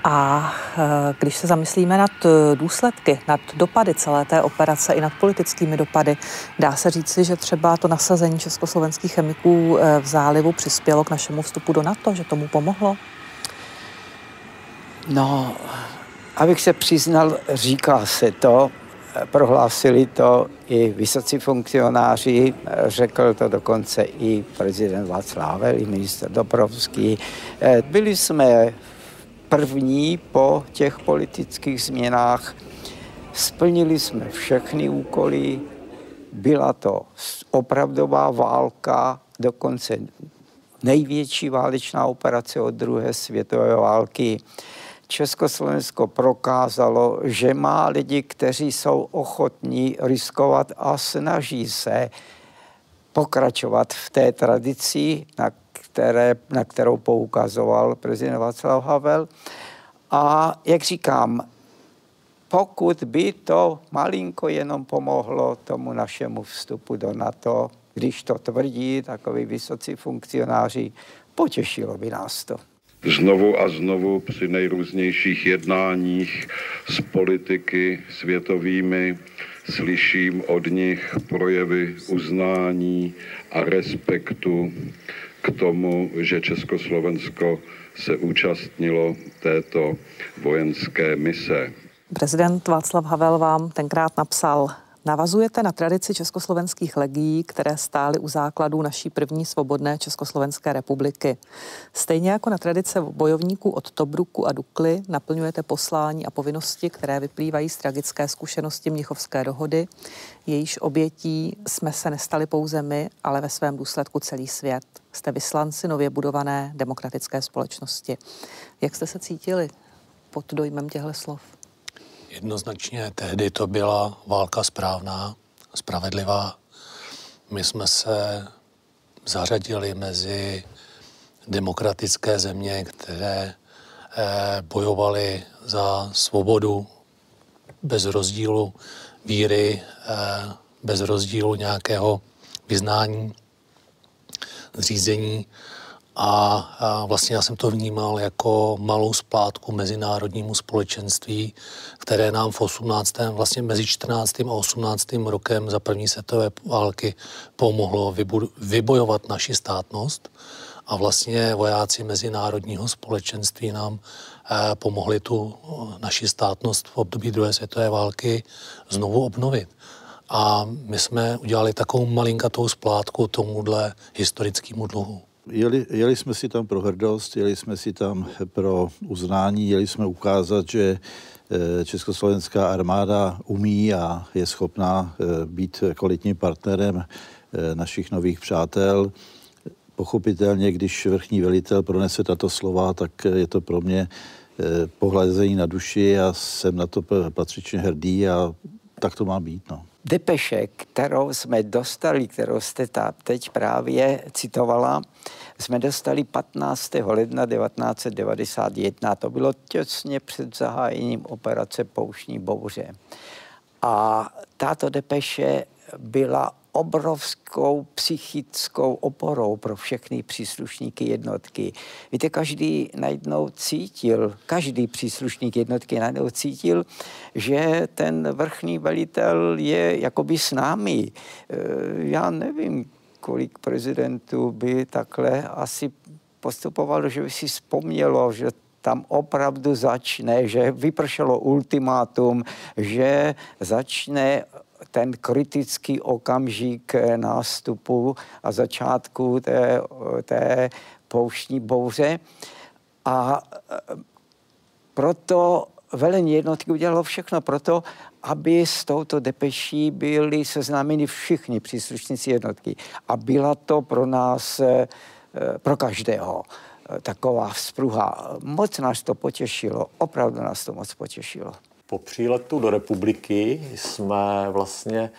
A eh, když se zamyslíme nad důsledky, nad dopady celé té operace i nad politickými dopady, dá se říci, že třeba to nasazení československých chemiků v zálivu přispělo k našemu vstupu do NATO, že tomu pomohlo? No, abych se přiznal, říká se to, prohlásili to i vysocí funkcionáři, řekl to dokonce i prezident Václav i minister Dobrovský. Byli jsme první po těch politických změnách, splnili jsme všechny úkoly, byla to opravdová válka, dokonce největší válečná operace od druhé světové války. Československo prokázalo, že má lidi, kteří jsou ochotní riskovat a snaží se pokračovat v té tradici, na, které, na kterou poukazoval prezident Václav Havel. A jak říkám, pokud by to malinko jenom pomohlo tomu našemu vstupu do NATO, když to tvrdí takový vysocí funkcionáři, potěšilo by nás to znovu a znovu při nejrůznějších jednáních s politiky světovými slyším od nich projevy uznání a respektu k tomu, že Československo se účastnilo této vojenské mise. Prezident Václav Havel vám tenkrát napsal Navazujete na tradici československých legií, které stály u základů naší první svobodné Československé republiky. Stejně jako na tradice bojovníků od Tobruku a Dukly naplňujete poslání a povinnosti, které vyplývají z tragické zkušenosti Mnichovské dohody. Jejíž obětí jsme se nestali pouze my, ale ve svém důsledku celý svět. Jste vyslanci nově budované demokratické společnosti. Jak jste se cítili pod dojmem těchto slov? Jednoznačně tehdy to byla válka správná, spravedlivá. My jsme se zařadili mezi demokratické země, které eh, bojovaly za svobodu bez rozdílu víry, eh, bez rozdílu nějakého vyznání, zřízení a, vlastně já jsem to vnímal jako malou splátku mezinárodnímu společenství, které nám v 18. vlastně mezi 14. a 18. rokem za první světové války pomohlo vybojovat naši státnost a vlastně vojáci mezinárodního společenství nám eh, pomohli tu naši státnost v období druhé světové války znovu obnovit. A my jsme udělali takovou malinkatou splátku tomuhle historickému dluhu. Jeli, jeli jsme si tam pro hrdost, jeli jsme si tam pro uznání, jeli jsme ukázat, že eh, československá armáda umí a je schopná eh, být kvalitním partnerem eh, našich nových přátel. Pochopitelně, když vrchní velitel pronese tato slova, tak je to pro mě pohlazení na duši a jsem na to patřičně hrdý a tak to má být. No. Depeše, kterou jsme dostali, kterou jste ta teď právě citovala, jsme dostali 15. ledna 1991. To bylo těsně před zahájením operace Poušní bouře. A tato depeše byla obrovskou psychickou oporou pro všechny příslušníky jednotky. Víte, každý najednou cítil, každý příslušník jednotky najednou cítil, že ten vrchní velitel je jakoby s námi. E, já nevím, kolik prezidentů by takhle asi postupovalo, že by si vzpomnělo, že tam opravdu začne, že vypršelo ultimátum, že začne ten kritický okamžik nástupu a začátku té, té pouštní bouře. A e, proto velení jednotky udělalo všechno proto, aby s touto depeší byli seznámeni všichni příslušníci jednotky. A byla to pro nás, e, pro každého, e, taková vzpruha. Moc nás to potěšilo, opravdu nás to moc potěšilo. Po příletu do republiky jsme vlastně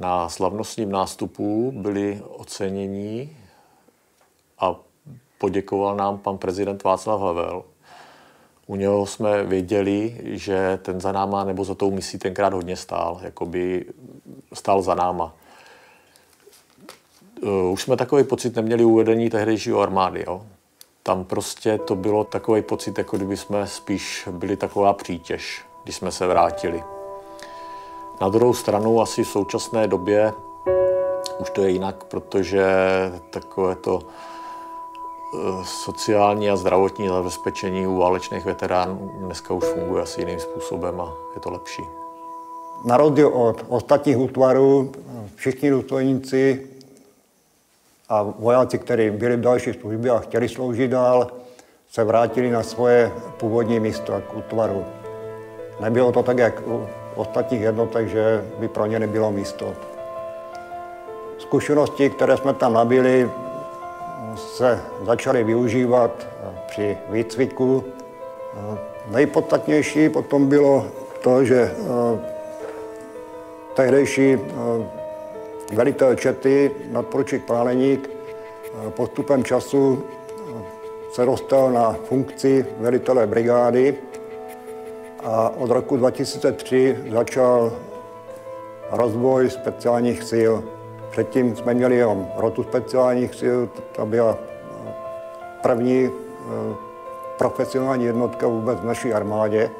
na slavnostním nástupu byli oceněni a poděkoval nám pan prezident Václav Havel. U něho jsme věděli, že ten za náma nebo za tou misí tenkrát hodně stál, jakoby stál za náma. Uh, už jsme takový pocit neměli uvedení tehdejšího armády. Jo. Tam prostě to bylo takový pocit, jako kdyby jsme spíš byli taková přítěž když jsme se vrátili. Na druhou stranu asi v současné době už to je jinak, protože takové to sociální a zdravotní zabezpečení u válečných veteránů dneska už funguje asi jiným způsobem a je to lepší. Na rozdíl od ostatních útvarů, všichni důstojníci a vojáci, kteří byli v další službě a chtěli sloužit dál, se vrátili na svoje původní místo k útvaru. Nebylo to tak, jak u ostatních jednotek, že by pro ně nebylo místo. Zkušenosti, které jsme tam nabili, se začaly využívat při výcviku. Nejpodstatnější potom bylo to, že eh, tehdejší eh, velitel čety, nadporučík Páleník, eh, postupem času se dostal na funkci velitele brigády a od roku 2003 začal rozvoj speciálních sil. Předtím jsme měli jenom rotu speciálních sil, to byla první eh, profesionální jednotka vůbec v naší armádě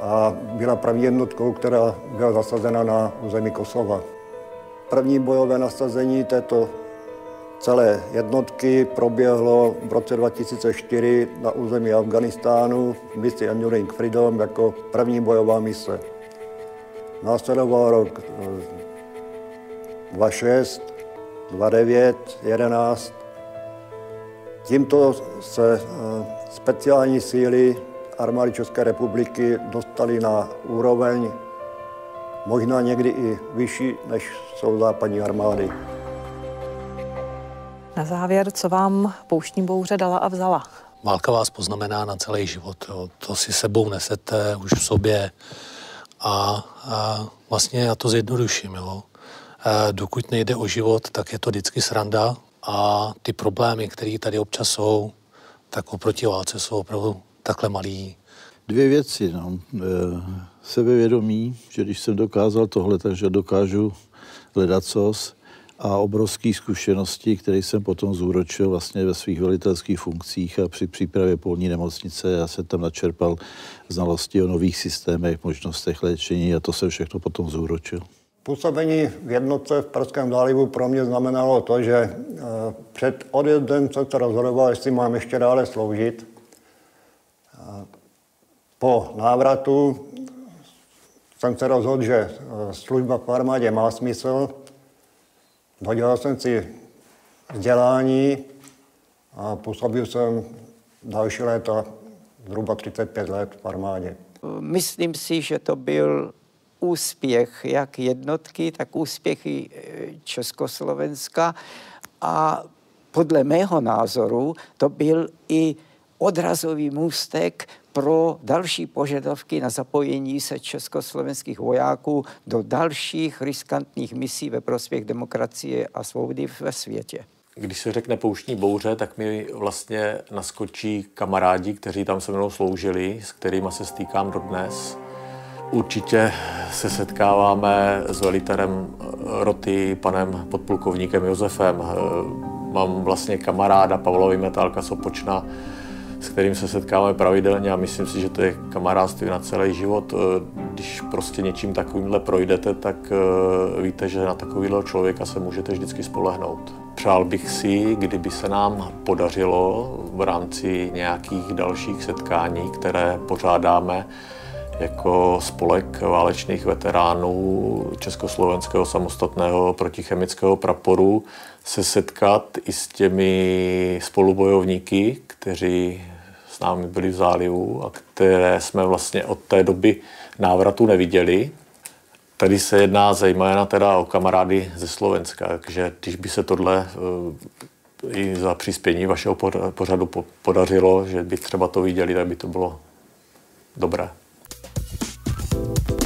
a byla první jednotkou, která byla zasazena na území Kosova. První bojové nasazení této celé jednotky proběhlo v roce 2004 na území Afganistánu v misi Enduring Freedom jako první bojová mise. Následoval rok 2006, 2009, 2011. Tímto se eh, speciální síly armády České republiky dostaly na úroveň možná někdy i vyšší, než jsou západní armády. Na závěr, co vám pouštní bouře dala a vzala? Válka vás poznamená na celý život. Jo. To si sebou nesete už v sobě. A, a vlastně já to zjednoduším. Jo. A dokud nejde o život, tak je to vždycky sranda a ty problémy, které tady občas jsou, tak oproti válce jsou opravdu takhle malý. Dvě věci. No. E, sebevědomí, že když jsem dokázal tohle, takže dokážu hledat cos a obrovské zkušenosti, které jsem potom zúročil vlastně ve svých velitelských funkcích a při přípravě polní nemocnice. Já jsem tam načerpal znalosti o nových systémech, možnostech léčení a to jsem všechno potom zúročil. Působení v jednotce v Perském zálivu pro mě znamenalo to, že eh, před odjezdem jsem se rozhodoval, jestli mám ještě dále sloužit. Po návratu jsem se rozhodl, že eh, služba v armádě má smysl. Dodělal jsem si vzdělání a působil jsem další léta, zhruba 35 let v armádě. Myslím si, že to byl úspěch jak jednotky, tak úspěchy e, Československa a podle mého názoru to byl i odrazový můstek pro další požadavky na zapojení se československých vojáků do dalších riskantních misí ve prospěch demokracie a svobody ve světě. Když se řekne pouštní bouře, tak mi vlastně naskočí kamarádi, kteří tam se mnou sloužili, s kterými se stýkám dodnes. Určitě se setkáváme s velitelem roty, panem podplukovníkem Josefem. Mám vlastně kamaráda Pavlovi Metálka Sopočna, s kterým se setkáváme pravidelně a myslím si, že to je kamarádství na celý život. Když prostě něčím takovýmhle projdete, tak víte, že na takovýhle člověka se můžete vždycky spolehnout. Přál bych si, kdyby se nám podařilo v rámci nějakých dalších setkání, které pořádáme, jako spolek válečných veteránů Československého samostatného protichemického praporu se setkat i s těmi spolubojovníky, kteří s námi byli v zálivu a které jsme vlastně od té doby návratu neviděli. Tady se jedná zejména teda o kamarády ze Slovenska, takže když by se tohle eh, i za přispění vašeho pořadu podařilo, že by třeba to viděli, tak by to bylo dobré. Thank you